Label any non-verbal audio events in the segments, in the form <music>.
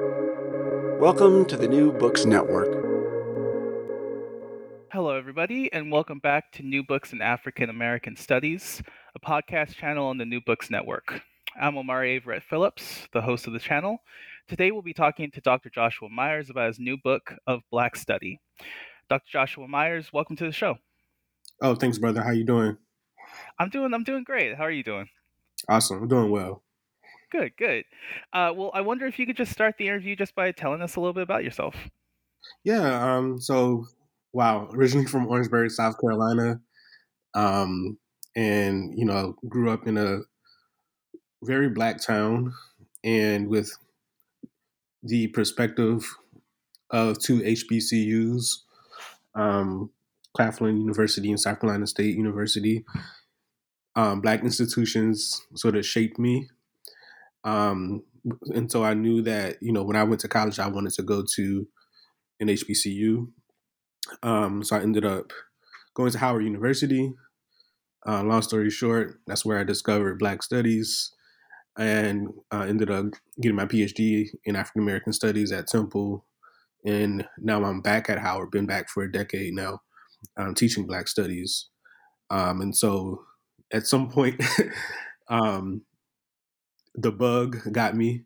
Welcome to the New Books Network. Hello, everybody, and welcome back to New Books in African American Studies, a podcast channel on the New Books Network. I'm Omari Averette Phillips, the host of the channel. Today, we'll be talking to Dr. Joshua Myers about his new book of Black Study. Dr. Joshua Myers, welcome to the show. Oh, thanks, brother. How you doing? I'm doing. I'm doing great. How are you doing? Awesome. I'm doing well. Good, good. Uh, well, I wonder if you could just start the interview just by telling us a little bit about yourself. Yeah. Um. So, wow. Originally from Orangeburg, South Carolina, um, and you know, grew up in a very black town, and with the perspective of two HBCUs, um, Claflin University and South Carolina State University. Um, black institutions sort of shaped me. Um, and so I knew that, you know, when I went to college, I wanted to go to an HBCU. Um, so I ended up going to Howard University. Uh, long story short, that's where I discovered Black Studies and uh, ended up getting my PhD in African American Studies at Temple. And now I'm back at Howard, been back for a decade now, um, teaching Black Studies. Um, and so at some point, <laughs> um, the bug got me,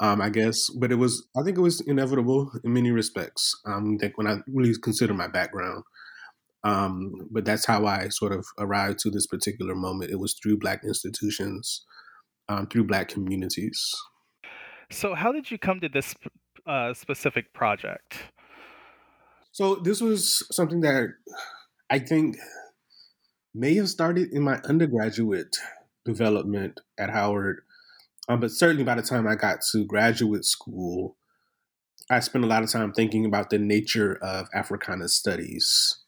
um, I guess. But it was, I think it was inevitable in many respects. Um, think when I really consider my background. Um, but that's how I sort of arrived to this particular moment. It was through Black institutions, um, through Black communities. So, how did you come to this uh, specific project? So, this was something that I think may have started in my undergraduate development at Howard. Um, but certainly by the time I got to graduate school, I spent a lot of time thinking about the nature of Africana studies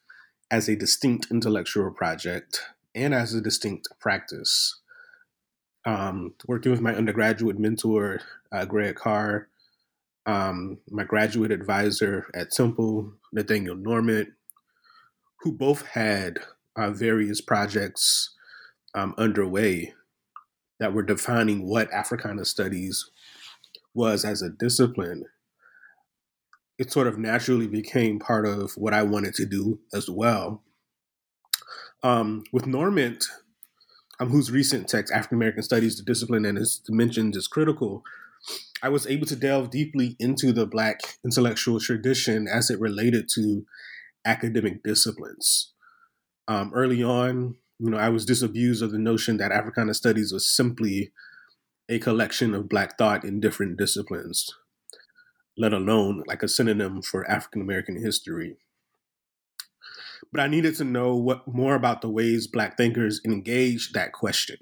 as a distinct intellectual project and as a distinct practice. Um, working with my undergraduate mentor, uh, Greg Carr, um, my graduate advisor at Temple, Nathaniel Norment, who both had uh, various projects um, underway that were defining what Africana studies was as a discipline, it sort of naturally became part of what I wanted to do as well. Um, with Norment, um, whose recent text, African American Studies, the Discipline and its Dimensions is Critical, I was able to delve deeply into the Black intellectual tradition as it related to academic disciplines. Um, early on, you know, I was disabused of the notion that Africana studies was simply a collection of Black thought in different disciplines, let alone like a synonym for African American history. But I needed to know what more about the ways Black thinkers engaged that question.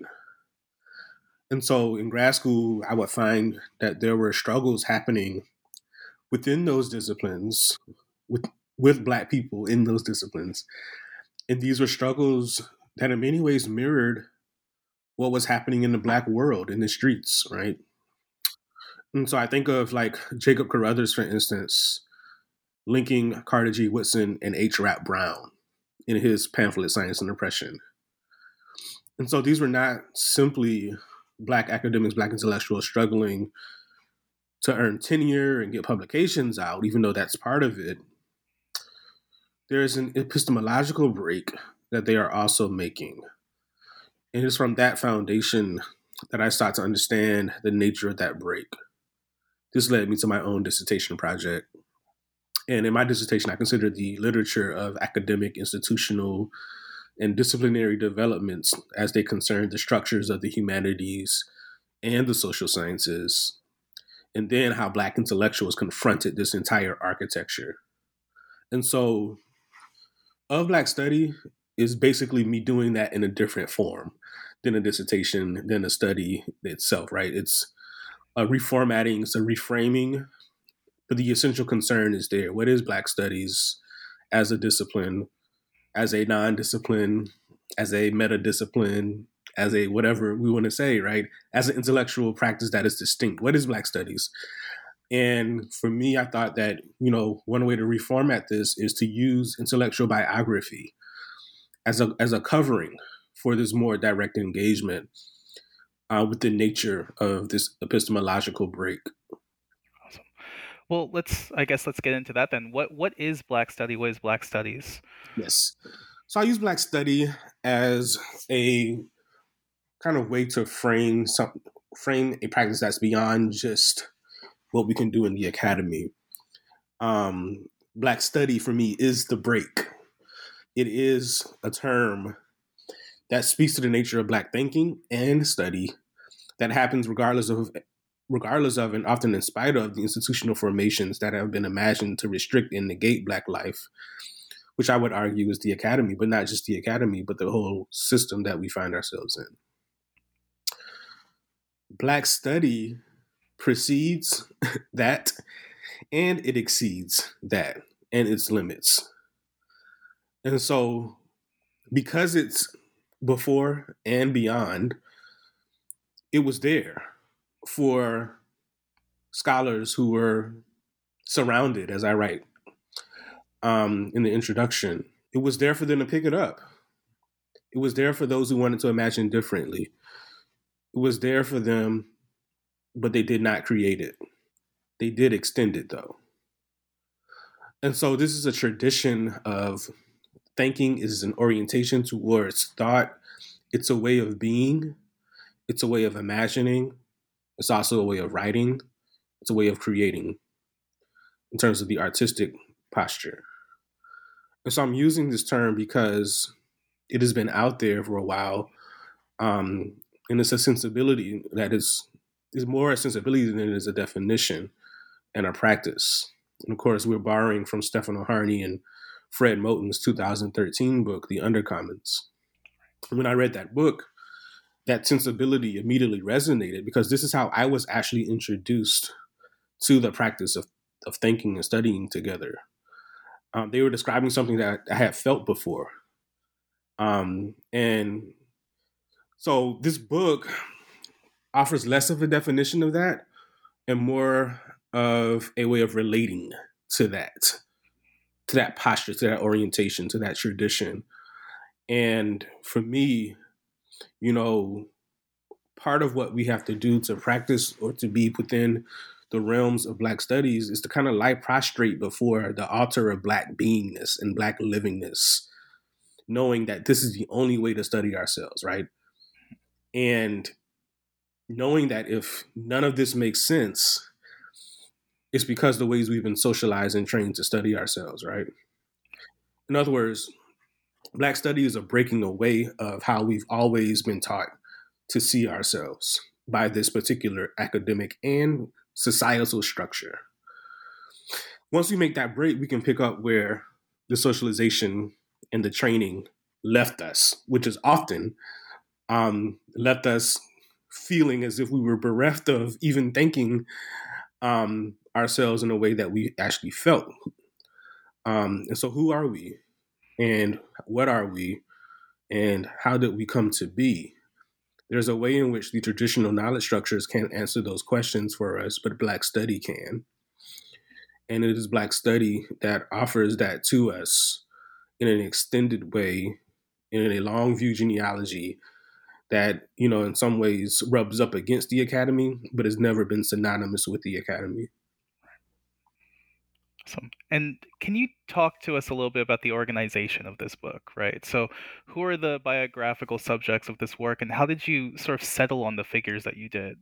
And so in grad school, I would find that there were struggles happening within those disciplines with with Black people in those disciplines and these were struggles that in many ways mirrored what was happening in the black world in the streets, right? And so I think of like Jacob Carruthers, for instance, linking Carter G. Woodson and H. Rap Brown in his pamphlet Science and Oppression. And so these were not simply black academics, black intellectuals struggling to earn tenure and get publications out, even though that's part of it there is an epistemological break that they are also making. And it's from that foundation that I start to understand the nature of that break. This led me to my own dissertation project. And in my dissertation, I consider the literature of academic, institutional, and disciplinary developments as they concern the structures of the humanities and the social sciences, and then how Black intellectuals confronted this entire architecture. And so of Black Study is basically me doing that in a different form than a dissertation, than a study itself, right? It's a reformatting, it's a reframing, but the essential concern is there. What is Black Studies as a discipline, as a non discipline, as a meta discipline, as a whatever we want to say, right? As an intellectual practice that is distinct. What is Black Studies? And for me, I thought that, you know, one way to reformat this is to use intellectual biography as a, as a covering for this more direct engagement uh, with the nature of this epistemological break. Awesome. Well, let's I guess let's get into that then. What what is Black Study? What is Black Studies? Yes. So I use Black Study as a kind of way to frame some frame a practice that's beyond just what we can do in the academy. Um, Black Study for me is the break. It is a term that speaks to the nature of Black thinking and study that happens regardless of regardless of and often in spite of the institutional formations that have been imagined to restrict and negate Black life, which I would argue is the academy, but not just the academy, but the whole system that we find ourselves in. Black study precedes <laughs> that and it exceeds that and its limits. And so, because it's before and beyond, it was there for scholars who were surrounded, as I write um, in the introduction. It was there for them to pick it up. It was there for those who wanted to imagine differently. It was there for them, but they did not create it. They did extend it, though. And so, this is a tradition of thinking is an orientation towards thought. It's a way of being, it's a way of imagining, it's also a way of writing, it's a way of creating in terms of the artistic posture. And so I'm using this term because it has been out there for a while. Um, and it's a sensibility that is is more a sensibility than it is a definition and a practice. And of course, we're borrowing from Stefano Harney and Fred Moten's 2013 book, The Undercommons. When I read that book, that sensibility immediately resonated because this is how I was actually introduced to the practice of, of thinking and studying together. Um, they were describing something that I had felt before. Um, and so this book offers less of a definition of that and more of a way of relating to that, to that posture, to that orientation, to that tradition. And for me, you know, part of what we have to do to practice or to be within the realms of Black studies is to kind of lie prostrate before the altar of Black beingness and Black livingness, knowing that this is the only way to study ourselves, right? And knowing that if none of this makes sense, it's because the ways we've been socialized and trained to study ourselves, right? In other words, Black study is a breaking away of how we've always been taught to see ourselves by this particular academic and societal structure. Once we make that break, we can pick up where the socialization and the training left us, which is often um, left us feeling as if we were bereft of even thinking um, ourselves in a way that we actually felt. Um, and so, who are we? And what are we? And how did we come to be? There's a way in which the traditional knowledge structures can't answer those questions for us, but Black study can. And it is Black study that offers that to us in an extended way, in a long view genealogy that, you know, in some ways rubs up against the academy, but has never been synonymous with the academy. Awesome. And can you talk to us a little bit about the organization of this book, right? So, who are the biographical subjects of this work, and how did you sort of settle on the figures that you did?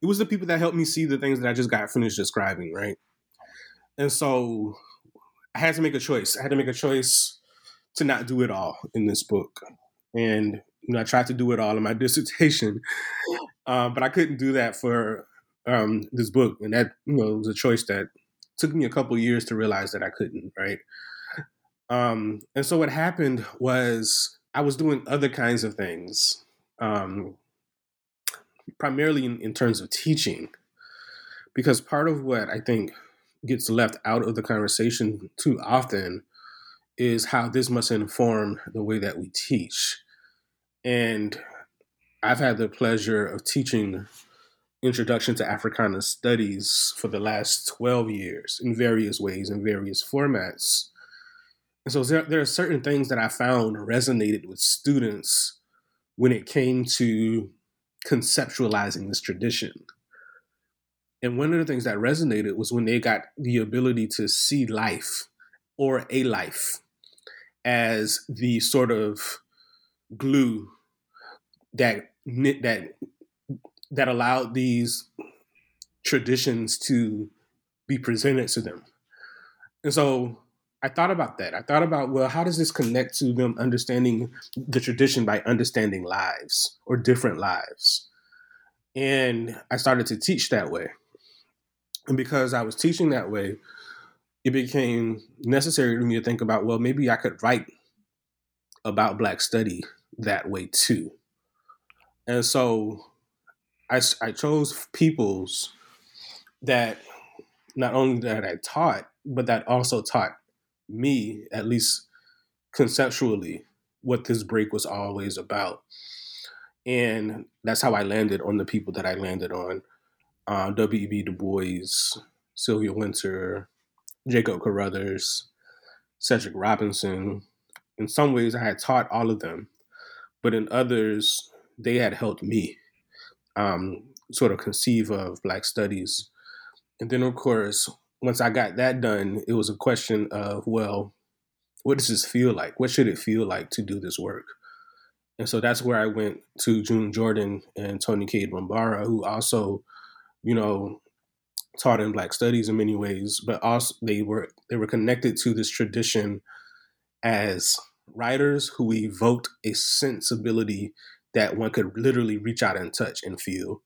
It was the people that helped me see the things that I just got finished describing, right? And so I had to make a choice. I had to make a choice to not do it all in this book. And you know, I tried to do it all in my <laughs> dissertation, uh, but I couldn't do that for um, this book, and that you know was a choice that took me a couple years to realize that I couldn't, right? Um, and so what happened was I was doing other kinds of things, um, primarily in, in terms of teaching, because part of what I think gets left out of the conversation too often is how this must inform the way that we teach. And I've had the pleasure of teaching Introduction to Africana Studies for the last 12 years in various ways, in various formats. And so there, there are certain things that I found resonated with students when it came to conceptualizing this tradition. And one of the things that resonated was when they got the ability to see life or a life as the sort of glue that knit that that allowed these traditions to be presented to them. And so I thought about that. I thought about, well, how does this connect to them understanding the tradition by understanding lives or different lives? And I started to teach that way. And because I was teaching that way, it became necessary to me to think about, well, maybe I could write about Black study that way too. And so I, I chose peoples that not only that I taught, but that also taught me, at least conceptually, what this break was always about. And that's how I landed on the people that I landed on uh, W.E.B. Du Bois, Sylvia Wynter, Jacob Carruthers, Cedric Robinson. In some ways, I had taught all of them, but in others, they had helped me um, sort of conceive of Black studies. And then, of course, once I got that done, it was a question of, well, what does this feel like? What should it feel like to do this work? And so that's where I went to June Jordan and Toni Cade Bambara, who also, you know, taught in Black Studies in many ways, but also they were they were connected to this tradition as writers who evoked a sensibility that one could literally reach out and touch and feel.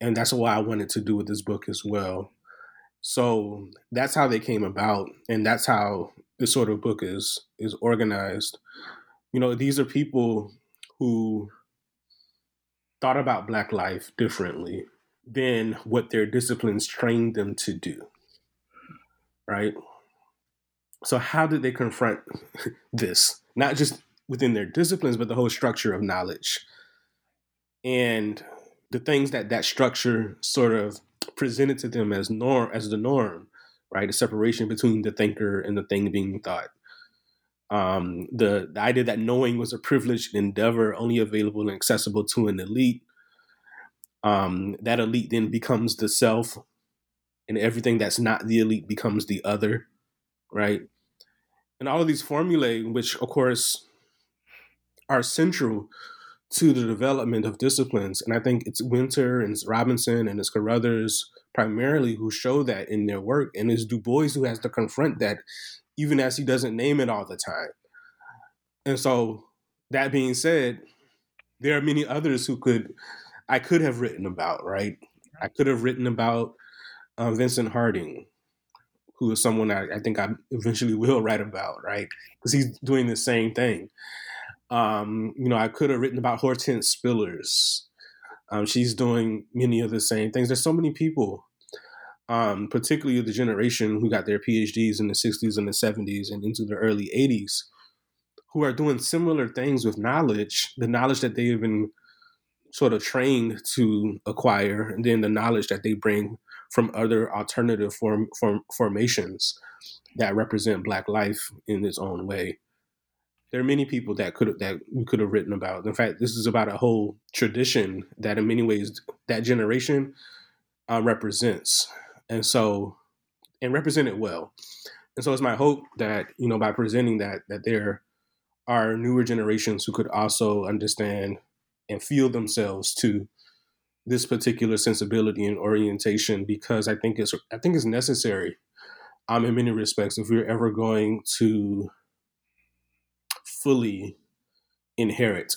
And that's what I wanted to do with this book as well. So that's how they came about, and that's how this sort of book is is organized. You know, these are people who thought about Black life differently than what their disciplines trained them to do. Right? So, how did they confront <laughs> this? Not just within their disciplines, but the whole structure of knowledge and the things that that structure sort of presented to them as norm as the norm, right? The separation between the thinker and the thing being thought. Um, the, the idea that knowing was a privileged endeavor only available and accessible to an elite. Um, that elite then becomes the self, and everything that's not the elite becomes the other, right? And all of these formulae, which of course are central to the development of disciplines. And I think it's Wynter and it's Robinson and it's Carruthers primarily who show that in their work. And it's Du Bois who has to confront that, even as he doesn't name it all the time. And so, that being said, there are many others who could, I could have written about, right? I could have written about uh, Vincent Harding, who is someone I, I think I eventually will <laughs> write about, right? Because he's doing the same thing. Um, you know, I could have written about Hortense Spillers. Um, she's doing many of the same things. There's so many people, um, particularly the generation who got their PhDs in the 60s and the 70s and into the early 80s, who are doing similar things with knowledge, the knowledge that they've been sort of trained to acquire, and then the knowledge that they bring from other alternative form, form formations that represent Black life in its own way there are many people that could that we could have written about. In fact, this is about a whole tradition that, in many ways, that generation uh, represents, and so and represent it well. And so, it's my hope that you know by presenting that that there are newer generations who could also understand and feel themselves to this particular sensibility and orientation because I think it's I think it's necessary um, in many respects if we're ever going to fully inherit,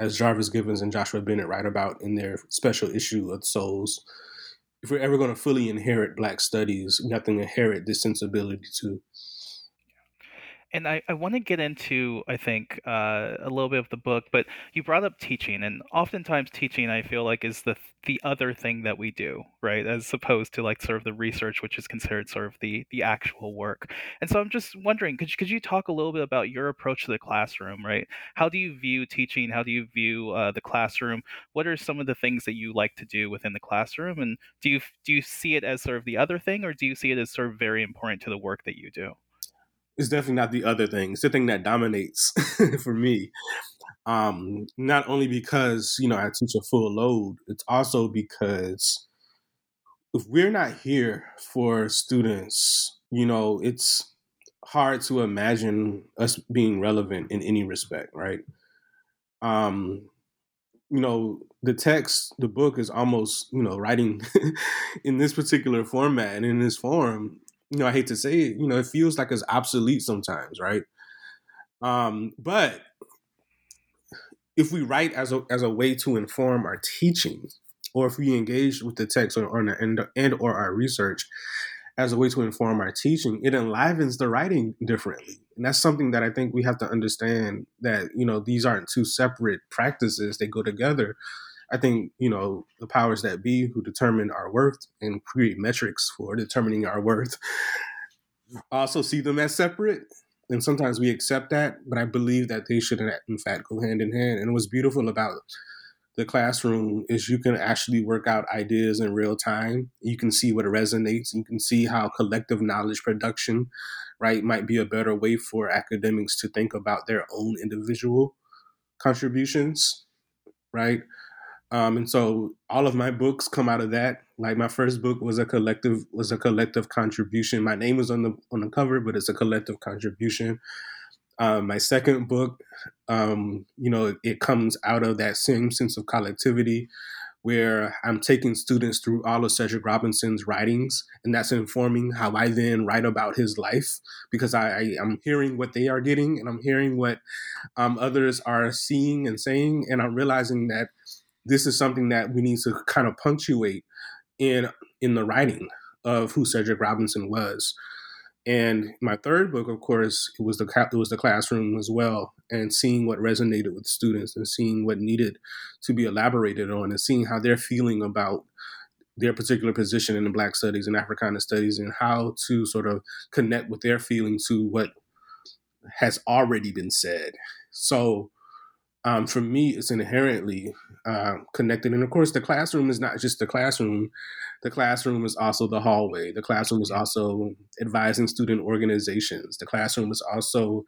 as Jarvis Givens and Joshua Bennett write about in their special issue of Souls. If we're ever going to fully inherit Black studies, we have to inherit this sensibility to and I, I want to get into I think uh, a little bit of the book, but you brought up teaching, and oftentimes teaching I feel like is the the other thing that we do, right, as opposed to like sort of the research, which is considered sort of the the actual work. And so I'm just wondering, could you, could you talk a little bit about your approach to the classroom, right? How do you view teaching? How do you view uh, the classroom? What are some of the things that you like to do within the classroom? And do you do you see it as sort of the other thing, or do you see it as sort of very important to the work that you do? It's definitely not the other thing. It's the thing that dominates <laughs> for me. Um, not only because you know I teach a full load, it's also because if we're not here for students, you know, it's hard to imagine us being relevant in any respect, right? Um, you know, the text, the book is almost, you know, writing <laughs> in this particular format and in this form, you know, I hate to say it, you know, it feels like it's obsolete sometimes, right? Um, but if we write as a as a way to inform our teaching, or if we engage with the text or, or and, and or our research as a way to inform our teaching, it enlivens the writing differently. And that's something that I think we have to understand that, you know, these aren't two separate practices, they go together. I think, you know, the powers that be who determine our worth and create metrics for determining our worth also see them as separate. And sometimes we accept that, but I believe that they should, in fact, go hand in hand. And what's beautiful about the classroom is you can actually work out ideas in real time. You can see what resonates. You can see how collective knowledge production, right, might be a better way for academics to think about their own individual contributions, right? Um, and so all of my books come out of that. Like my first book was a collective was a collective contribution. My name is on the on the cover, but it's a collective contribution. Um, my second book, um, you know, it comes out of that same sense of collectivity where I'm taking students through all of Cedric Robinson's writings, and that's informing how I then write about his life because I, I am hearing what they are getting, and I'm hearing what um, others are seeing and saying, and I'm realizing that this is something that we need to kind of punctuate in in the writing of who Cedric Robinson was. And my third book, of course, it was the it was the classroom as well, and seeing what resonated with students, and seeing what needed to be elaborated on, and seeing how they're feeling about their particular position in the Black Studies and Africana Studies, and how to sort of connect with their feelings to what has already been said. So um, for me, it's inherently uh, connected. And of course, the classroom is not just the classroom. The classroom is also the hallway. The classroom is also advising student organizations. The classroom is also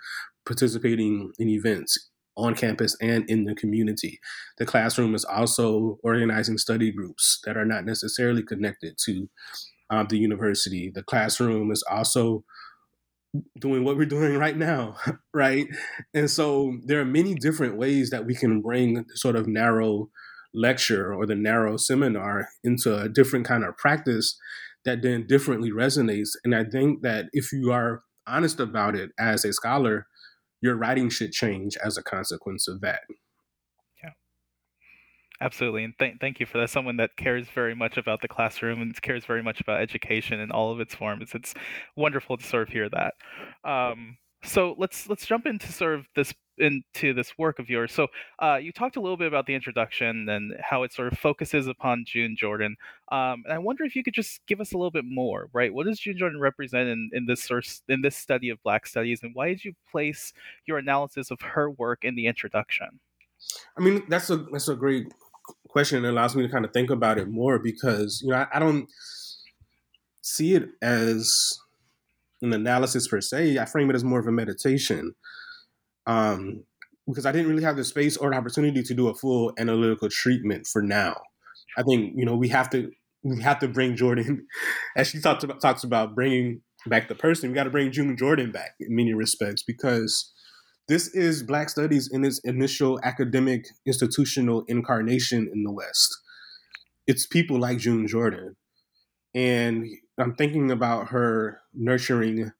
participating in events on campus and in the community. The classroom is also organizing study groups that are not necessarily connected to uh, the university. The classroom is also doing what we're doing right now, <laughs> right? And so there are many different ways that we can bring sort of narrow lecture or the narrow seminar into a different kind of practice that then differently resonates. And I think that if you are honest about it as a scholar, your writing should change as a consequence of that. Absolutely, and th- thank you for that. Someone that cares very much about the classroom and cares very much about education in all of its forms. It's wonderful to sort of hear that. Um, so let's let's jump into sort of this into this work of yours. So uh, you talked a little bit about the introduction and how it sort of focuses upon June Jordan. Um, and I wonder if you could just give us a little bit more, right? What does June Jordan represent in, in this source in this study of Black studies, and why did you place your analysis of her work in the introduction? I mean, that's a that's a great question. Allows me to kind of think about it more because you know I, I don't see it as an analysis per se. I frame it as more of a meditation. Um, because I didn't really have the space or the opportunity to do a full analytical treatment for now. I think you know we have to we have to bring Jordan, <laughs> as she talks about talks about bringing back the person. We got to bring June Jordan back in many respects because this is Black Studies in its initial academic institutional incarnation in the West. It's people like June Jordan. And I'm thinking about her nurturing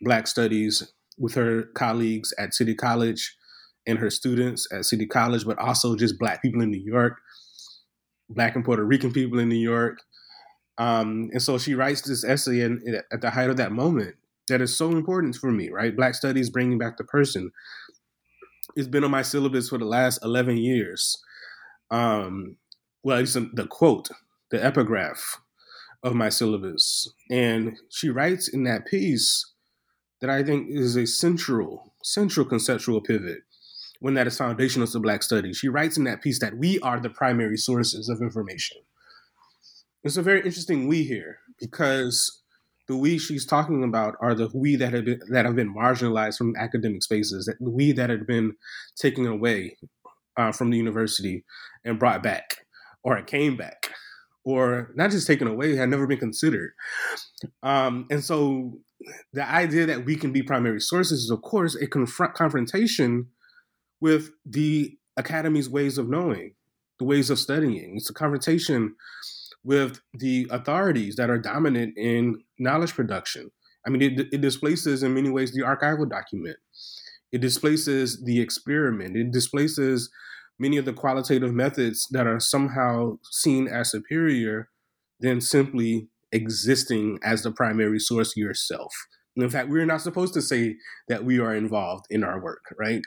Black Studies with her colleagues at City College and her students at City College, but also just Black people in New York, Black and Puerto Rican people in New York. Um, and so she writes this essay in, in, at the height of that moment that is so important for me, right? Black Studies bringing back the person. It's been on my syllabus for the last 11 years. Um, well, it's the quote, the epigraph of my syllabus. And she writes in that piece that I think is a central, central conceptual pivot when that is foundational to Black studies. She writes in that piece that we are the primary sources of information. It's a very interesting we here because the we she's talking about are the we that have been, that have been marginalized from academic spaces, that we that have been taken away uh, from the university and brought back, or it came back, or not just taken away, had never been considered. Um, and so the idea that we can be primary sources is, of course, a confront confrontation with the academy's ways of knowing, the ways of studying. It's a confrontation with the authorities that are dominant in knowledge production. I mean, it, it displaces in many ways the archival document. It displaces the experiment. It displaces many of the qualitative methods that are somehow seen as superior than simply existing as the primary source yourself. And in fact, we're not supposed to say that we are involved in our work, right?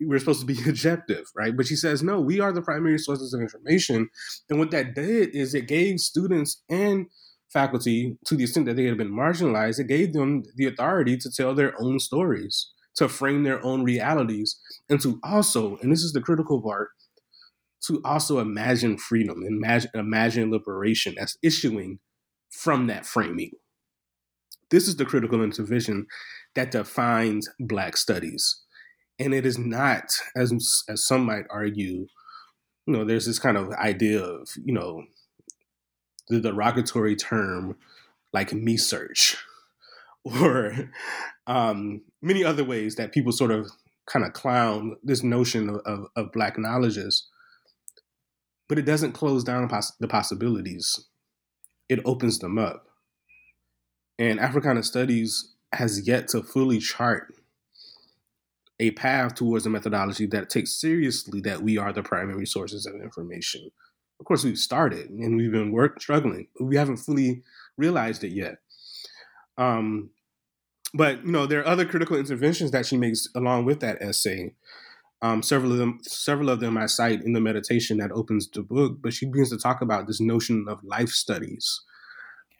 We're supposed to be <laughs> objective, right? But she says, no, we are the primary sources of information. And what that did is it gave students and faculty, to the extent that they had been marginalized, it gave them the authority to tell their own stories to frame their own realities and to also, and this is the critical part, to also imagine freedom, imagine, imagine liberation as issuing from that framing. This is the critical intervention that defines Black studies. And it is not, as, as some might argue, you know, there's this kind of idea of, you know, the derogatory term like me search <laughs> or um, many other ways that people sort of kind of clown this notion of, of, of black knowledges. But it doesn't close down poss- the possibilities, it opens them up. And Africana Studies has yet to fully chart a path towards a methodology that takes seriously that we are the primary sources of information. Of course, we've started and we've been work struggling, we haven't fully realized it yet. Um, but you know, there are other critical interventions that she makes along with that essay. Um, several of them, several of them I cite in the meditation that opens the book. But she begins to talk about this notion of life studies,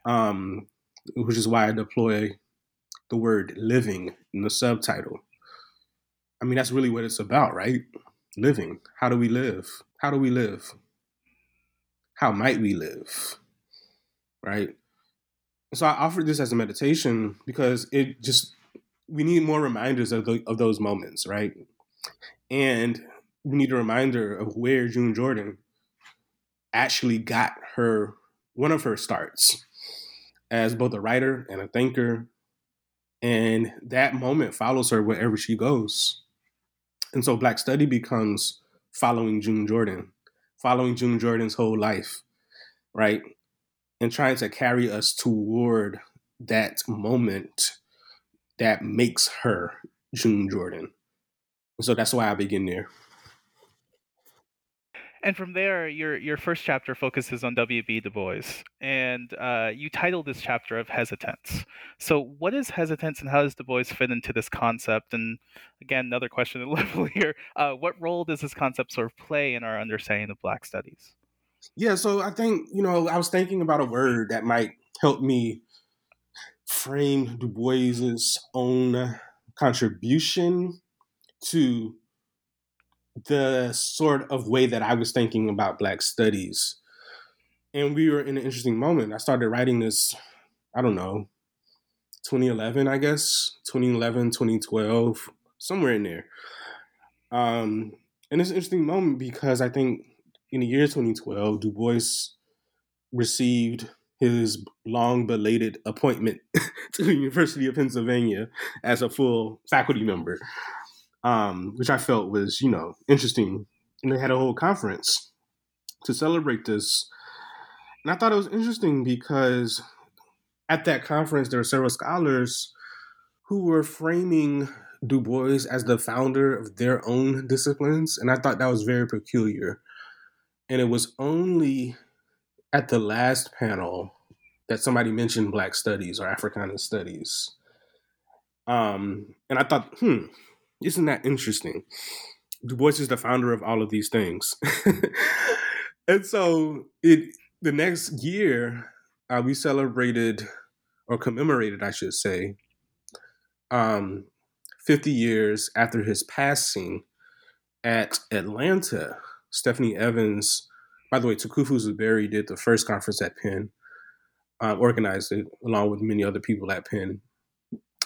um, which is why I deploy the word "living" in the subtitle. I mean, that's really what it's about, right? Living. How do we live? How do we live? How might we live? Right? so I offered this as a meditation because it just we need more reminders of the, of those moments, right? And we need a reminder of where June Jordan actually got her one of her starts as both a writer and a thinker. And that moment follows her wherever she goes. And so Black Study becomes following June Jordan, following June Jordan's whole life, right? and trying to carry us toward that moment that makes her June Jordan. So that's why I begin there. And from there, your your first chapter focuses on W.B. Du Bois, and uh, you title this chapter of hesitance. So, what is hesitance, and how does Du Bois fit into this concept? And again, another question at <laughs> level here: uh, What role does this concept sort of play in our understanding of Black studies? Yeah, so I think, you know, I was thinking about a word that might help me frame Du Bois's own contribution to the sort of way that I was thinking about Black studies. And we were in an interesting moment. I started writing this, I don't know, 2011, I guess, 2011, 2012, somewhere in there. Um, and it's an interesting moment because I think in the year 2012, Du Bois received his long belated appointment <laughs> to the University of Pennsylvania as a full faculty member, um, which I felt was, you know, interesting. And they had a whole conference to celebrate this. And I thought it was interesting because at that conference, there were several scholars who were framing Du Bois as the founder of their own disciplines. And I thought that was very peculiar. And it was only at the last panel that somebody mentioned Black studies or Africana studies. Um, and I thought, hmm, isn't that interesting? Du Bois is the founder of all of these things. <laughs> and so it the next year, uh, we celebrated or commemorated, I should say, um, 50 years after his passing at Atlanta Stephanie Evans, by the way, Tukufu Zuberi did the first conference at Penn, uh, organized it along with many other people at Penn.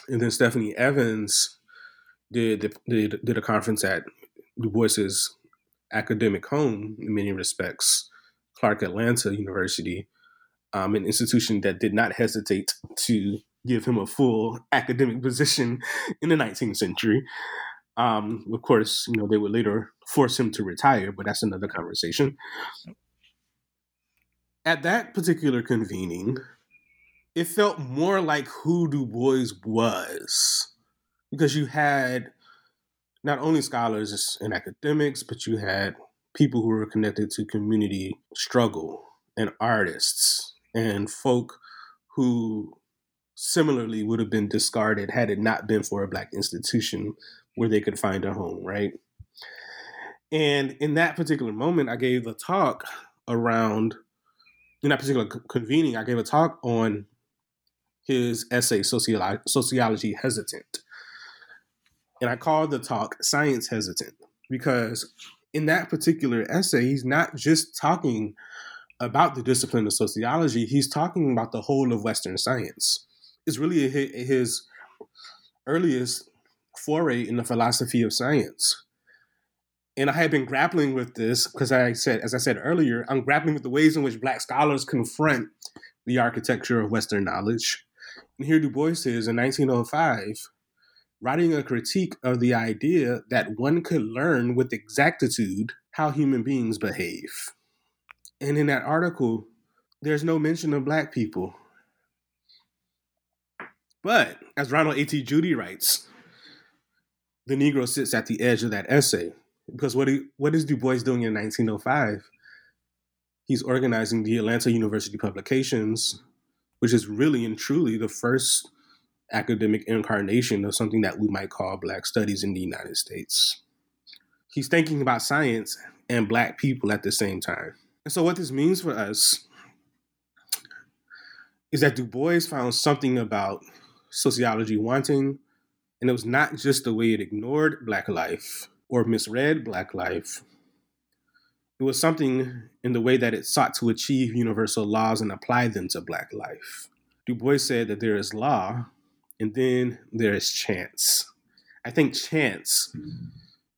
And then Stephanie Evans did, did, did a conference at Du Bois's academic home in many respects Clark Atlanta University, um, an institution that did not hesitate to give him a full academic position <laughs> in the 19th century. Um, of course, you know, they would later force him to retire, but that's another conversation. At that particular convening, it felt more like who Du Bois was because you had not only scholars and academics, but you had people who were connected to community struggle and artists and folk who similarly would have been discarded had it not been for a black institution where they could find a home, right? And in that particular moment, I gave a talk around, in that particular convening, I gave a talk on his essay, Sociolo- Sociology Hesitant. And I called the talk Science Hesitant because in that particular essay, he's not just talking about the discipline of sociology, he's talking about the whole of Western science. It's really his earliest foray in the philosophy of science. And I have been grappling with this because I said, as I said earlier, I'm grappling with the ways in which Black scholars confront the architecture of Western knowledge. And here Du Bois is in 1905 writing a critique of the idea that one could learn with exactitude how human beings behave. And in that article, there's no mention of black people. But as Ronald A.T. Judy writes, the Negro sits at the edge of that essay. Because what, he, what is Du Bois doing in 1905? He's organizing the Atlanta University Publications, which is really and truly the first academic incarnation of something that we might call Black studies in the United States. He's thinking about science and Black people at the same time. And so, what this means for us is that Du Bois found something about sociology wanting, and it was not just the way it ignored Black life or misread Black life. It was something in the way that it sought to achieve universal laws and apply them to Black life. Du Bois said that there is law, and then there is chance. I think chance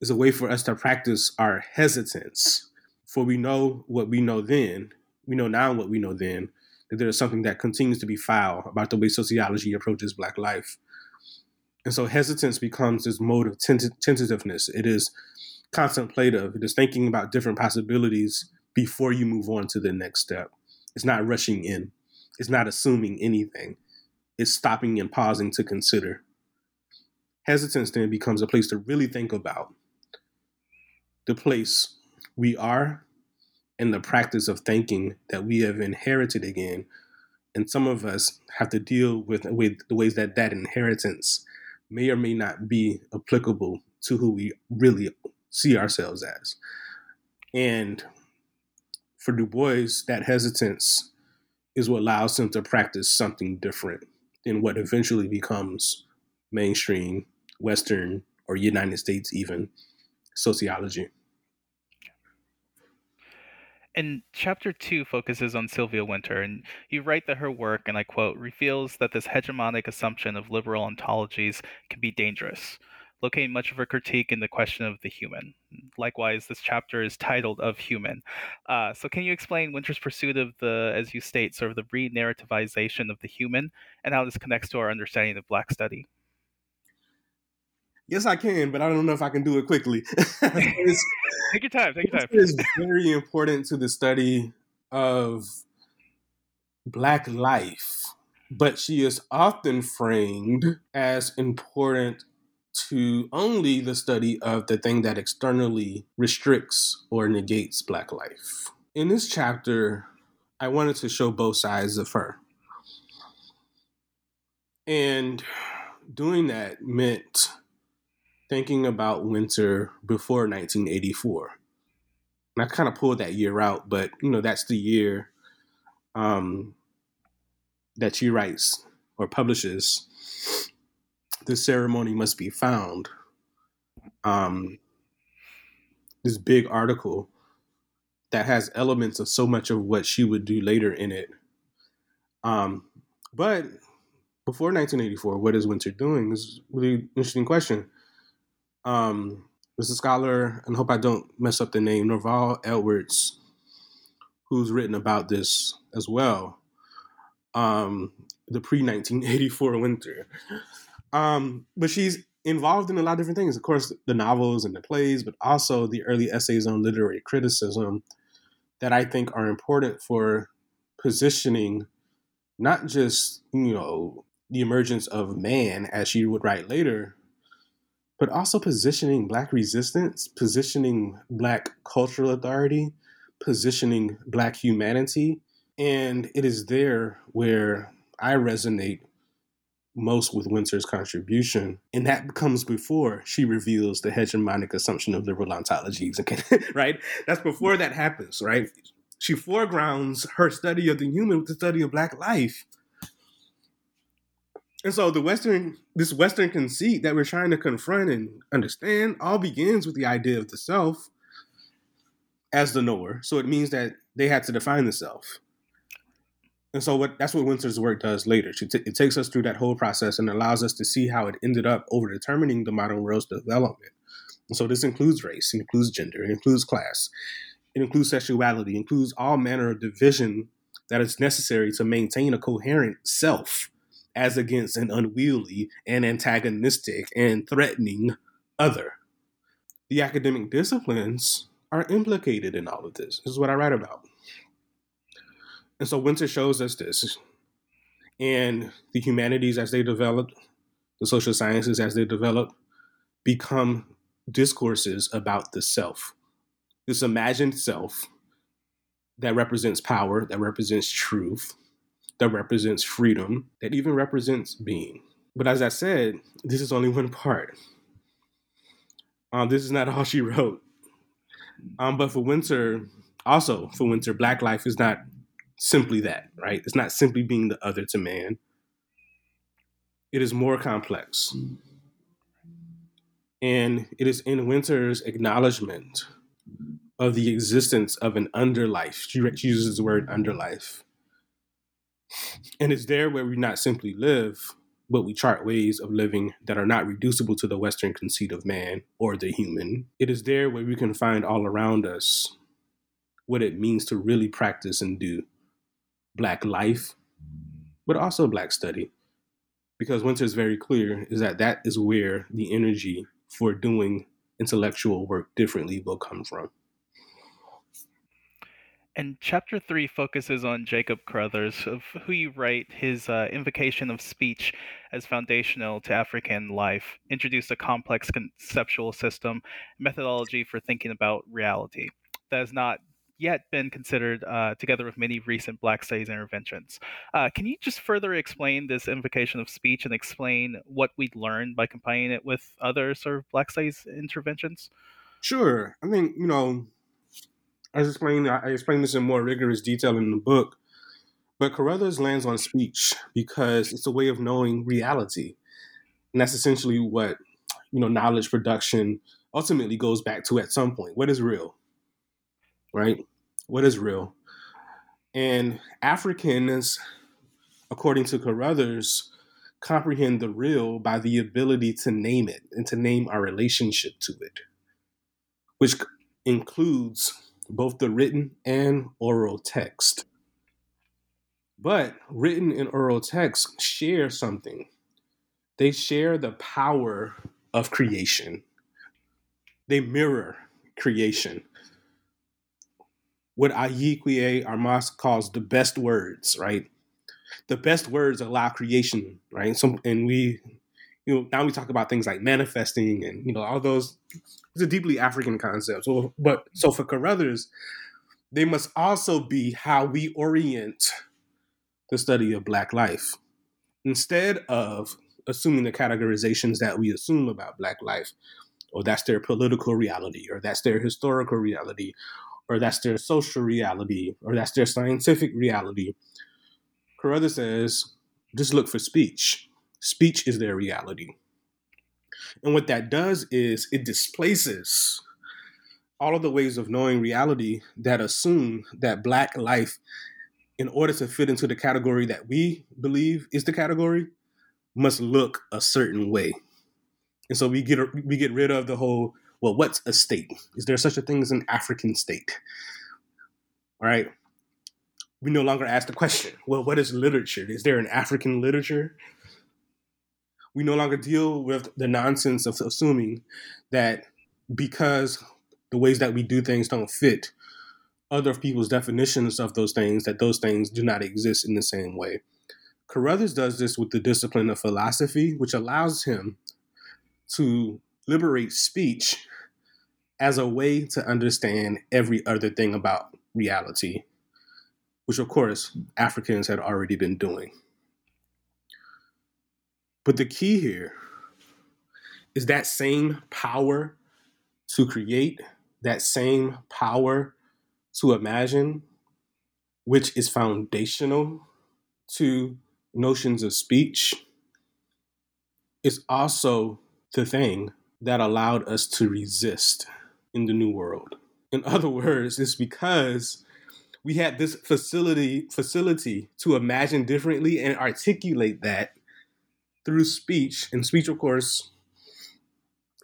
is a way for us to practice our hesitance. For we know what we know then, we know now what we know then, that there is something that continues to be foul about the way sociology approaches Black life. And so hesitance becomes this mode of tentativeness. It is contemplative, it is thinking about different possibilities before you move on to the next step. It's not rushing in, it's not assuming anything is stopping and pausing to consider. Hesitance then becomes a place to really think about the place we are and the practice of thinking that we have inherited again. And some of us have to deal with with the ways that that inheritance may or may not be applicable to who we really see ourselves as. And for Du Bois, that hesitance is what allows him to practice something different in what eventually becomes mainstream Western or United States even sociology. And chapter two focuses on Sylvia Wynter, and you write that her work, and I quote, reveals that this hegemonic assumption of liberal ontologies can be dangerous locating much of her critique in the question of the human. Likewise, this chapter is titled Of Human. Uh, so, can you explain Wynter's pursuit of the, as you state, sort of the re narrativization of the human and how this connects to our understanding of Black study? Yes, I can, but I don't know if I can do it quickly. <laughs> <laughs> take your time. Take your time. It's very important to the study of Black life, but she is often framed as important to only the study of the thing that externally restricts or negates Black life. In this chapter, I wanted to show both sides of her. And doing that meant thinking about Wynter before 1984. And I kind of pulled that year out, but you know, that's the year um, that she writes or publishes the ceremony must be found. Um, this big article that has elements of so much of what she would do later in it. Um, but before 1984, what is Wynter doing? This is really interesting question. Um, there's a scholar, and hope I don't mess up the name, Norval Edwards, who's written about this as well. Um, the pre 1984 Wynter. Um, but she's involved in a lot of different things. Of course, the novels and the plays, but also the early essays on literary criticism that I think are important for positioning not just, you know, the emergence of man, as she would write later, but also positioning Black resistance, positioning Black cultural authority, positioning Black humanity. And it is there where I resonate most with Wynter's contribution. And that comes before she reveals the hegemonic assumption of liberal ontologies, <laughs> right? That's before that happens, right? She foregrounds her study of the human with the study of Black life. And so the Western, this Western conceit that we're trying to confront and understand all begins with the idea of the self as the knower. So it means that they had to define the self. And so what that's what Wynter's work does later. T- it takes us through that whole process and allows us to see how it ended up over determining the modern world's development. And so this includes race, it includes gender, it includes class, it includes sexuality, it includes all manner of division that is necessary to maintain a coherent self as against an unwieldy and antagonistic and threatening other. The academic disciplines are implicated in all of this. This is what I write about. And so Wynter shows us this. And the humanities as they develop, the social sciences as they develop, become discourses about the self. This imagined self that represents power, that represents truth, that represents freedom, that even represents being. But as I said, this is only one part. Um, this is not all she wrote. Um, but for Wynter, also for Wynter, Black life is not simply that, right? It's not simply being the other to man. It is more complex. And it is in Wynter's acknowledgement of the existence of an underlife. She, uses the word underlife. And it's there where we not simply live, but we chart ways of living that are not reducible to the Western conceit of man or the human. It is there where we can find all around us what it means to really practice and do Black life, but also Black study. Because Wynter is very clear is that that is where the energy for doing intellectual work differently will come from. And chapter three focuses on Jacob Carruthers, of who you write his uh, invocation of speech as foundational to African life, introduced a complex conceptual system, methodology for thinking about reality that is not yet been considered uh, together with many recent Black studies interventions. Uh, can you just further explain this invocation of speech and explain what we learned by combining it with other sort of Black studies interventions? Sure. I think, you know, I explained I explained this in more rigorous detail in the book, but Carruthers lands on speech because it's a way of knowing reality, and that's essentially what you know knowledge production ultimately goes back to at some point. What is real, right? What is real. And Africans, according to Carruthers, comprehend the real by the ability to name it and to name our relationship to it, which includes both the written and oral text. But written and oral text share something. They share the power of creation. They mirror creation what Ayi Kwei Armah calls the best words, right? The best words allow creation, right? So, and we, you know, now we talk about things like manifesting and you know all those. It's a deeply African concept. So, but so for Carruthers, they must also be how we orient the study of Black life, instead of assuming the categorizations that we assume about Black life, or that's their political reality, or that's their historical reality, or that's their social reality, or that's their scientific reality. Carruthers says, just look for speech. Speech is their reality. And what that does is it displaces all of the ways of knowing reality that assume that Black life, in order to fit into the category that we believe is the category, must look a certain way. And so we get we get rid of the whole well, what's a state? Is there such a thing as an African state? All right. we no longer ask the question well, what is literature? Is there an African literature? We no longer deal with the nonsense of assuming that because the ways that we do things don't fit other people's definitions of those things, that those things do not exist in the same way. Carruthers does this with the discipline of philosophy, which allows him to liberate speech as a way to understand every other thing about reality, which of course Africans had already been doing. But the key here is that same power to create, that same power to imagine, which is foundational to notions of speech, is also the thing that allowed us to resist in the new world. In other <laughs> words, it's because we had this facility facility to imagine differently and articulate that through speech. And speech, of course,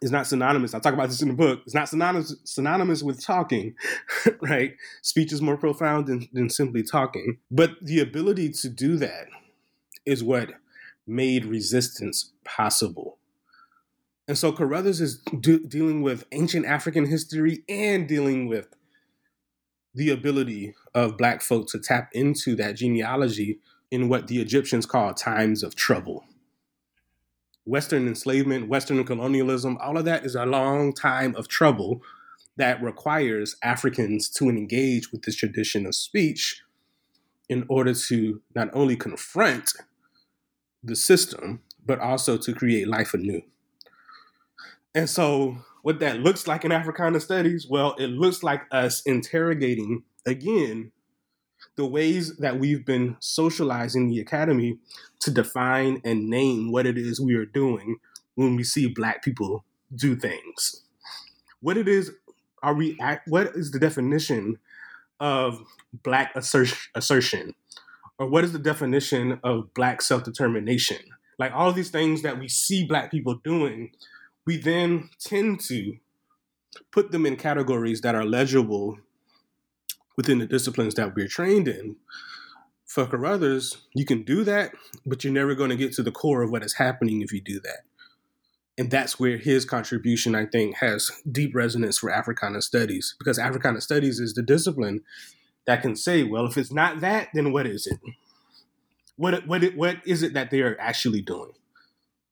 is not synonymous. I talk about this in the book. It's not synonymous synonymous with talking, <laughs> right? Speech is more profound than, than simply talking. But the ability to do that is what made resistance possible. And so Carruthers is do, dealing with ancient African history and dealing with the ability of Black folk to tap into that genealogy in what the Egyptians call times of trouble. Western enslavement, Western colonialism, all of that is a long time of trouble that requires Africans to engage with this tradition of speech in order to not only confront the system, but also to create life anew. And so, what that looks like in Africana studies, well, it looks like us interrogating again the ways that we've been socializing the academy to define and name what it is we are doing when we see black people do things. What it is are we what is the definition of black assertion or what is the definition of black self-determination? Like all these things that we see black people doing we then tend to put them in categories that are legible within the disciplines that we're trained in. For Carruthers, you can do that, but you're never going to get to the core of what is happening if you do that. And that's where his contribution, I think, has deep resonance for Africana studies, because Africana studies is the discipline that can say, well, if it's not that, then what is it? What what what is it that they are actually doing?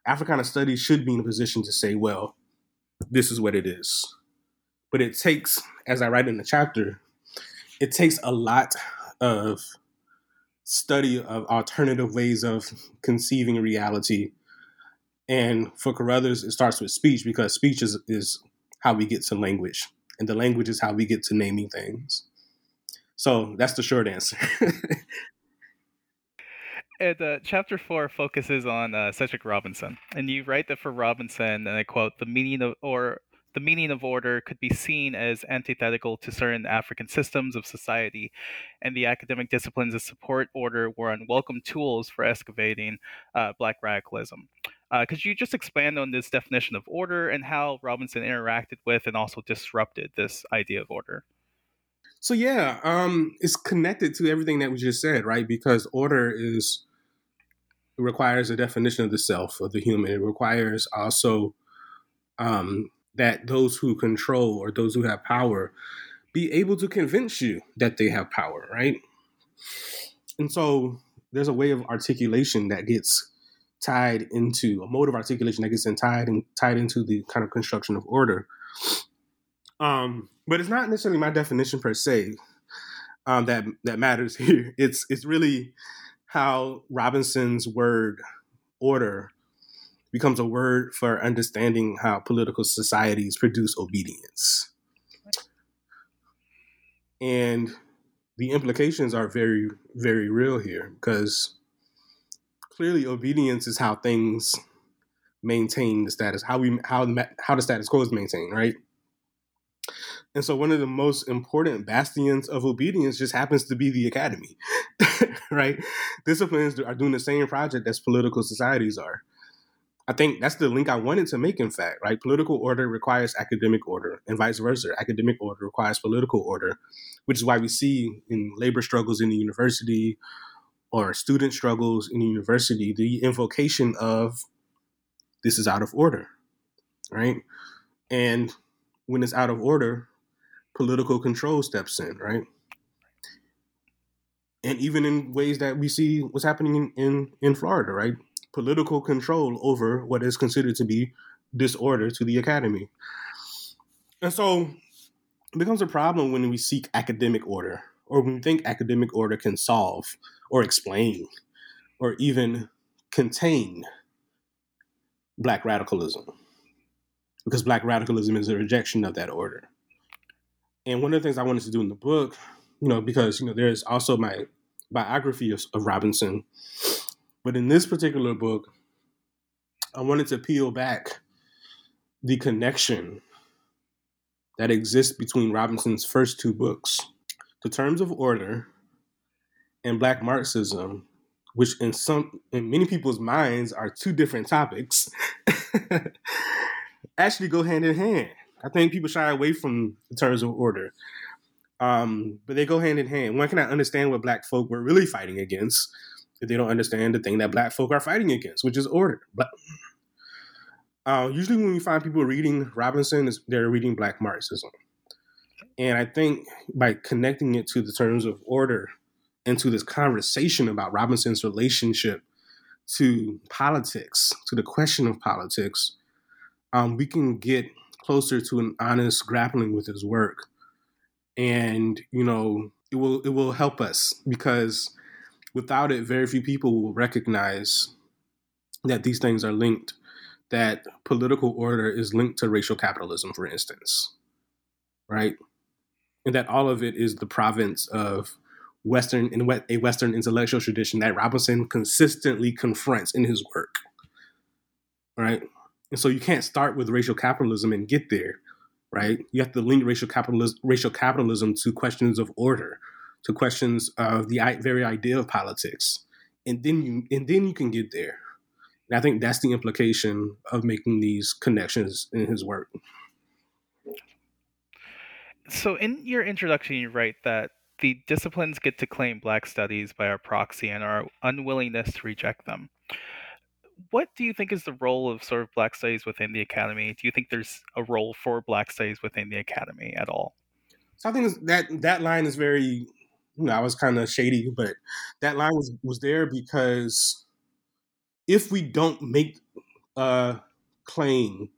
Africana studies should be in a position to say, well, this is what it is. But it takes, as I write in the chapter, it takes a lot of study of alternative ways of conceiving reality. And for Carruthers, it starts with speech because speech is, is how we get to language, and the language is how we get to naming things. So that's the short answer. <laughs> and uh, chapter four focuses on uh, Cedric Robinson, and you write that for Robinson, and I quote, "the meaning of or the meaning of order could be seen as antithetical to certain African systems of society, and the academic disciplines that support order were unwelcome tools for excavating uh, Black radicalism." Uh, could you just expand on this definition of order and how Robinson interacted with and also disrupted this idea of order? So yeah, um, it's connected to everything that we just said, right? Because order is requires a definition of the self of the human. It requires also um, that those who control or those who have power be able to convince you that they have power, right? And so there's a way of articulation that gets tied into a mode of articulation that gets in tied and tied into the kind of construction of order. Um, but it's not necessarily my definition per se um, that that matters <laughs> here. It's it's really how Robinson's word order becomes a word for understanding how political societies produce obedience. And the implications are very, very real here because clearly obedience is how things maintain the status, how we how how the status quo is maintained, right? And so one of the most important bastions of obedience just happens to be the academy, <laughs> right? Disciplines are doing the same project as political societies are. I think that's the link I wanted to make, in fact, right? Political order requires academic order, and vice versa. Academic order requires political order, which is why we see in labor struggles in the university or student struggles in the university the invocation of this is out of order, right? And when it's out of order, political control steps in, right? And even in ways that we see what's happening in, in, in Florida, right? political control over what is considered to be disorder to the academy. And so it becomes a problem when we seek academic order or when we think academic order can solve or explain or even contain black radicalism because black radicalism is a rejection of that order. And one of the things I wanted to do in the book, you know, because you know there's also my biography of, of Robinson, but in this particular book, I wanted to peel back the connection that exists between Robinson's first two books, The Terms of Order and Black Marxism, which in some in many people's minds are two different topics, <laughs> actually go hand in hand. I think people shy away from the terms of order. Um, but they go hand in hand. One cannot understand what black folk were really fighting against if they don't understand the thing that black folk are fighting against, which is order. Uh, usually, when we find people reading Robinson, they're reading Black Marxism, and I think by connecting it to the terms of order and to this conversation about Robinson's relationship to politics, to the question of politics, um, we can get closer to an honest grappling with his work, and you know, it will it will help us because without it, very few people will recognize that these things are linked, that political order is linked to racial capitalism, for instance, right? And that all of it is the province of Western in a Western intellectual tradition that Robinson consistently confronts in his work, right? And so you can't start with racial capitalism and get there, right? You have to link racial capitalism, racial capitalism to questions of order, to questions of the very idea of politics, and then you and then you can get there. And I think that's the implication of making these connections in his work. So, in your introduction, you write that the disciplines get to claim Black studies by our proxy and our unwillingness to reject them. What do you think is the role of sort of Black studies within the academy? Do you think there's a role for Black studies within the academy at all? So I think that that line is very you know, I was kind of shady, but that line was was there because if we don't make a claim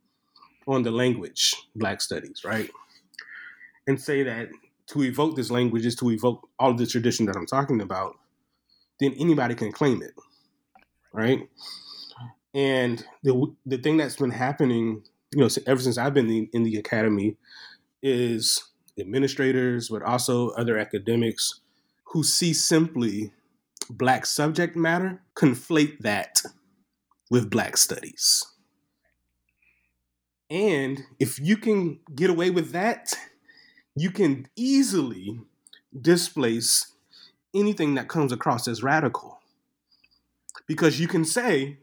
on the language Black Studies, right, and say that to evoke this language is to evoke all of the tradition that I'm talking about, then anybody can claim it, right? And the the thing that's been happening, you know, ever since I've been in, in the academy, is administrators, but also other academics who see simply black subject matter conflate that with black studies. And if you can get away with that, you can easily displace anything that comes across as radical. Because you can say,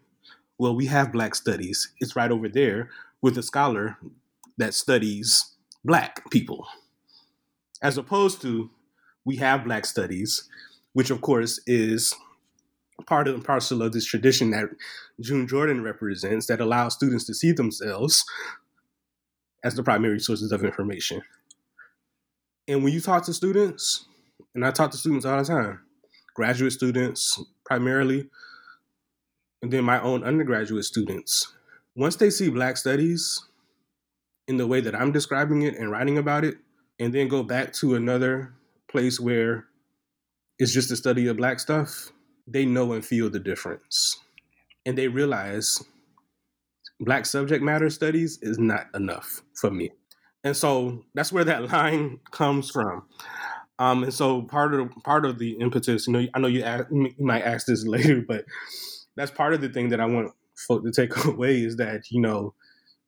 well, we have black studies. It's right over there with a scholar that studies black people. As opposed to, we have Black Studies, which of course is part and parcel of this tradition that June Jordan represents that allows students to see themselves as the primary sources of information. And when you talk to students, and I talk to students all the time, graduate students primarily, and then my own undergraduate students, once they see Black Studies in the way that I'm describing it and writing about it, and then go back to another place where it's just a study of black stuff, they know and feel the difference. And they realize black subject matter studies is not enough for me. And so that's where that <laughs> line comes from. Um, and so part of part of the impetus, you know, I know you, ask, you might ask this <laughs> later, but that's part of the thing that I want folk to take <laughs> away is that you know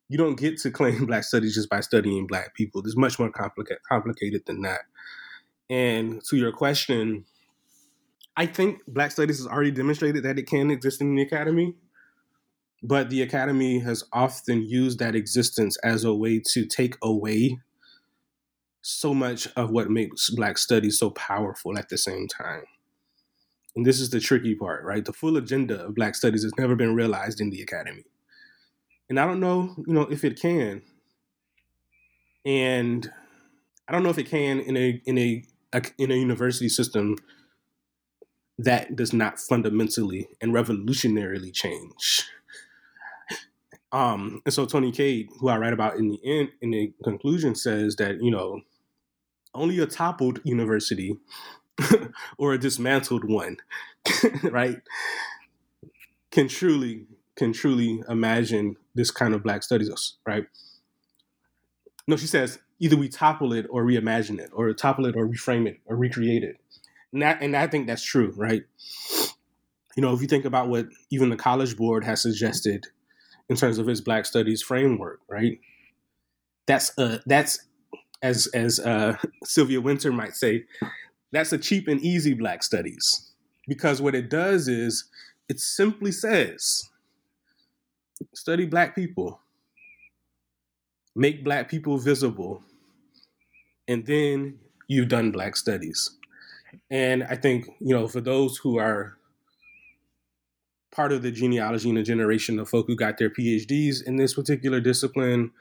you don't get to claim black studies just by studying black people. It's much more complicated complicated than that. And to your question, I think Black Studies has already demonstrated that it can exist in the academy. but the academy has often used that existence as a way to take away so much of what makes black studies so powerful at the same time and this is the tricky part right? The full agenda of black studies has never been realized in the academy. And i don't know you know if it can. And i don't know if it can in a in a, a in a university system that does not fundamentally and revolutionarily change. Um, and so Toni Cade, who I write about in the end, in the conclusion, says that you know only a toppled university <laughs> or a dismantled one, <laughs> right, can truly can truly imagine this kind of Black studies, right? No, she says either we topple it or reimagine it, or topple it or reframe it or recreate it, and that, and I think that's true, right? You know, if you think about what even the College Board has suggested in terms of his Black Studies framework, right? That's uh that's as as uh, <laughs> Sylvia Wynter might say, that's a cheap and easy Black Studies. Because what it does is it simply says study Black people, make Black people visible, and then you've done Black Studies. And I think you know for those who are part of the genealogy and the generation of folk who got their PhDs in this particular discipline,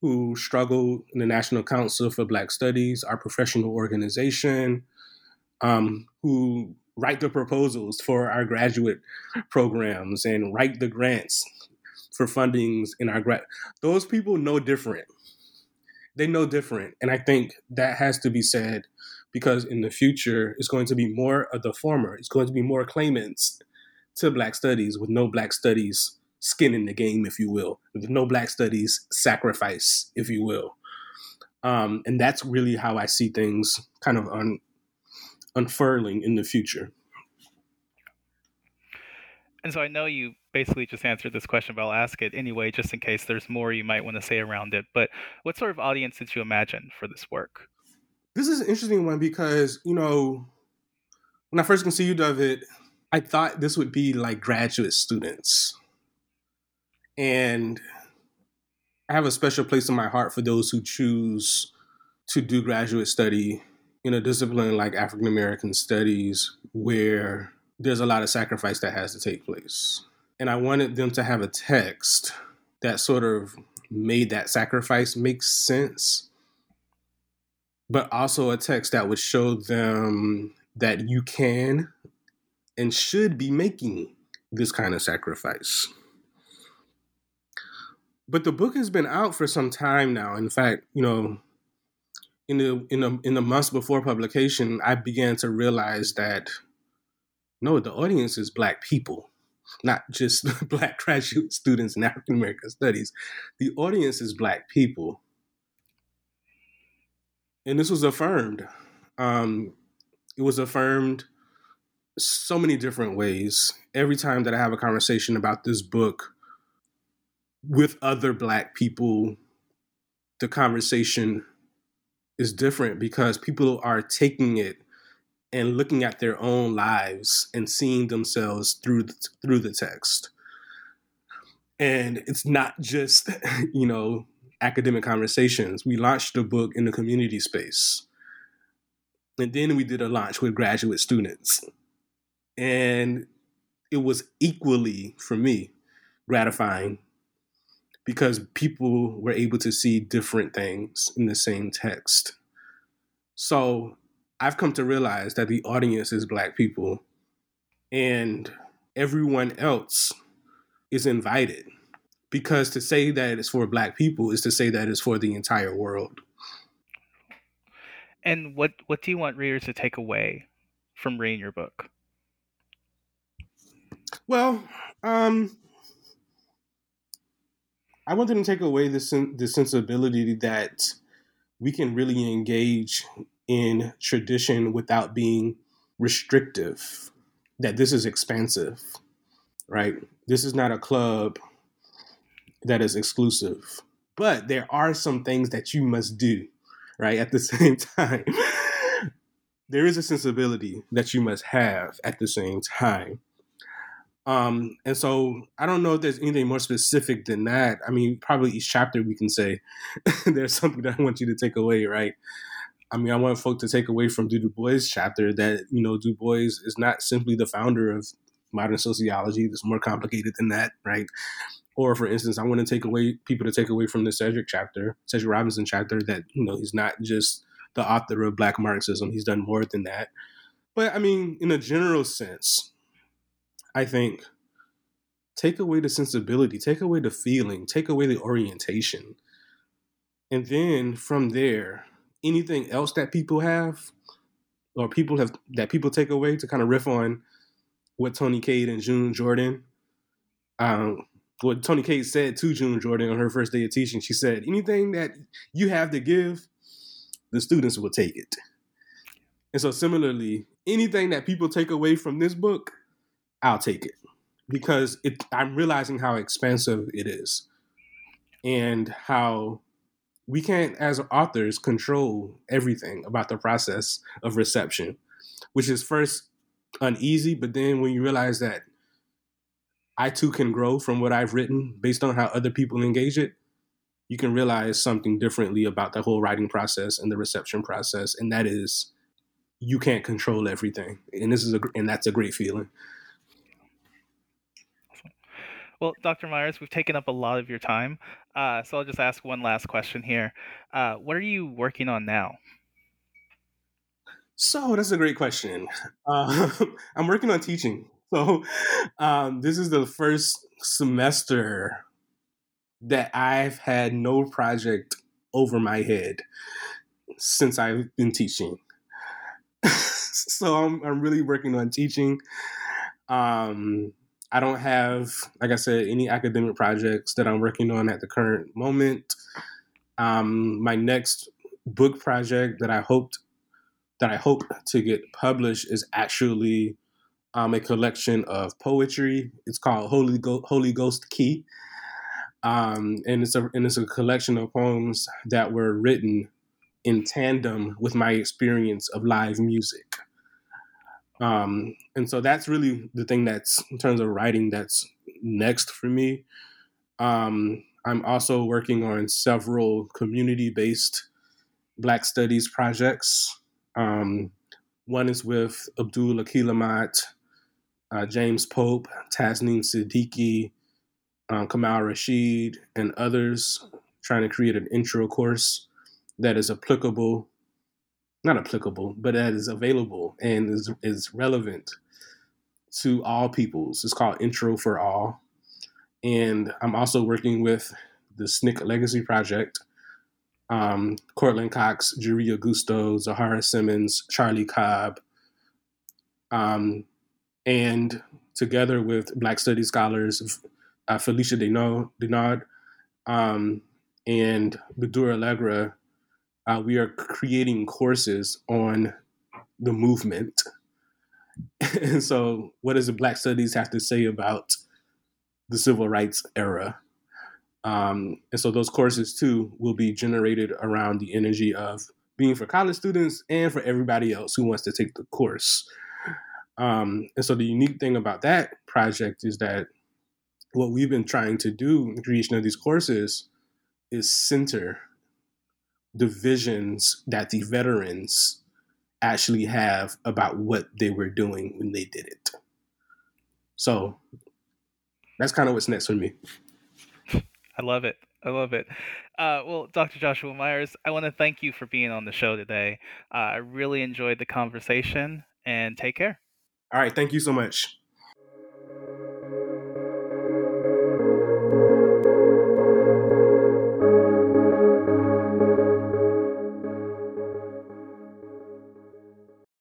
who struggled in the National Council for Black Studies, our professional organization, um, who write the proposals for our graduate programs and write the grants for fundings in our grad. Those people know different. They know different, and I think that has to be said because in the future it's going to be more of the former. It's going to be more claimants to Black Studies with no Black Studies skin in the game, if you will, with no Black Studies sacrifice, if you will. Um, and that's really how I see things kind of un- unfurling in the future. And so I know you basically just answered this question, but I'll ask it anyway, just in case there's more you might want to say around it. But what sort of audience did you imagine for this work? This is an interesting one because, you know, when I first conceived of it, I thought this would be like graduate students. And I have a special place in my heart for those who choose to do graduate study in a discipline like African American studies, where there's a lot of sacrifice that has to take place. And I wanted them to have a text that sort of made that sacrifice make sense, but also a text that would show them that you can and should be making this kind of sacrifice. But the book has been out for some time now. In fact, you know, in the in the in the months before publication, I began to realize that no, the audience is black people, not just <laughs> black graduate students in African American studies. The audience is black people. And this was affirmed. Um, it was affirmed so many different ways. Every time that I have a conversation about this book with other Black people, the conversation is different because people are taking it and looking at their own lives and seeing themselves through the, through the text. And it's not just, <laughs> you know, academic conversations. We launched the book in the community space. And then we did a launch with graduate students and it was equally for me gratifying because people were able to see different things in the same text. So I've come to realize that the audience is Black people and everyone else is invited. Because to say that it's for Black people is to say that it's for the entire world. And what, what do you want readers to take away from reading your book? Well, um, I want them to take away the sen- the sensibility that we can really engage in tradition without being restrictive. That this is expansive, right? This is not a club that is exclusive, but there are some things that you must do, right? At the <laughs> same time, there is a sensibility that you must have at the same time. Um, and so I don't know if there's anything more specific than that. I mean, probably each chapter we can say <laughs> there's something that I want you to take away, right? I mean, I want folk to take away from Du Bois' chapter that, you know, Du Bois is not simply the founder of modern sociology. It's more complicated than that, right? Or, for instance, I want to take away people to take away from the Cedric chapter, Cedric Robinson chapter, that, you know, he's not just the author of Black Marxism. He's done more than that. But I mean, in a general sense, I think take away the sensibility, take away the feeling, take away the orientation. And then from there, anything else that people have or people have that people take away to kind of riff on what Toni Cade and June Jordan um, what Toni Cade said to June Jordan on her first day of teaching. She said, anything that you have to give, the students will take it. And so similarly, anything that people take away from this book, I'll take it because it, I'm realizing how expansive it is and how we can't, as authors, control everything about the process of reception, which is first uneasy, but then when you realize that I too can grow from what I've written based on how other people engage it, you can realize something differently about the whole writing process and the reception process, and that is you can't control everything, and this is a and that's a great feeling. Well, Dr. Myers, we've taken up a lot of your time, uh, so I'll just ask one last question here. Uh, what are you working on now? So that's a great question. <laughs> Uh, <laughs> I'm working on teaching. So <laughs> um, this is the first semester that I've had no project over my head since I've been teaching. so I'm, I'm really working on teaching. Um, I don't have, like I said, any academic projects that I'm working on at the current moment. Um, my next book project that I hoped that I hope to get published is actually um, a collection of poetry. It's called Holy, Go- Holy Ghost Key, um, and it's a and it's a collection of poems that were written in tandem with my experience of live music. Um, and so that's really the thing that's in terms of writing that's next for me. Um, I'm also working on several community based Black Studies projects. Um, one is with Abdul Akil Ahmad, uh, James Pope, Tasneem Siddiqui, um, Kamal Rashid, and others, trying to create an intro course that is applicable not applicable, but that is available and is, is relevant to all peoples. It's called Intro for All. And I'm also working with the SNCC Legacy Project. Um, Courtland Cox, Geri Augusto, Zoharah Simmons, Charlie Cobb, um, and together with Black Studies scholars uh, Felicia Denard um, and Badur Allegra, uh, we are creating courses on the movement. <laughs> and so, what does the Black Studies have to say about the civil rights era? Um, and so, those courses too will be generated around the energy of being for college students and for everybody else who wants to take the course. Um, and so, the unique thing about that project is that what we've been trying to do in the creation of these courses is center the visions that the veterans actually have about what they were doing when they did it. So that's kind of what's next for me. I love it. I love it. Uh, well, Dr. Joshua Myers, I want to thank you for being on the show today. Uh, I really enjoyed the conversation and take care. All right. Thank you so much.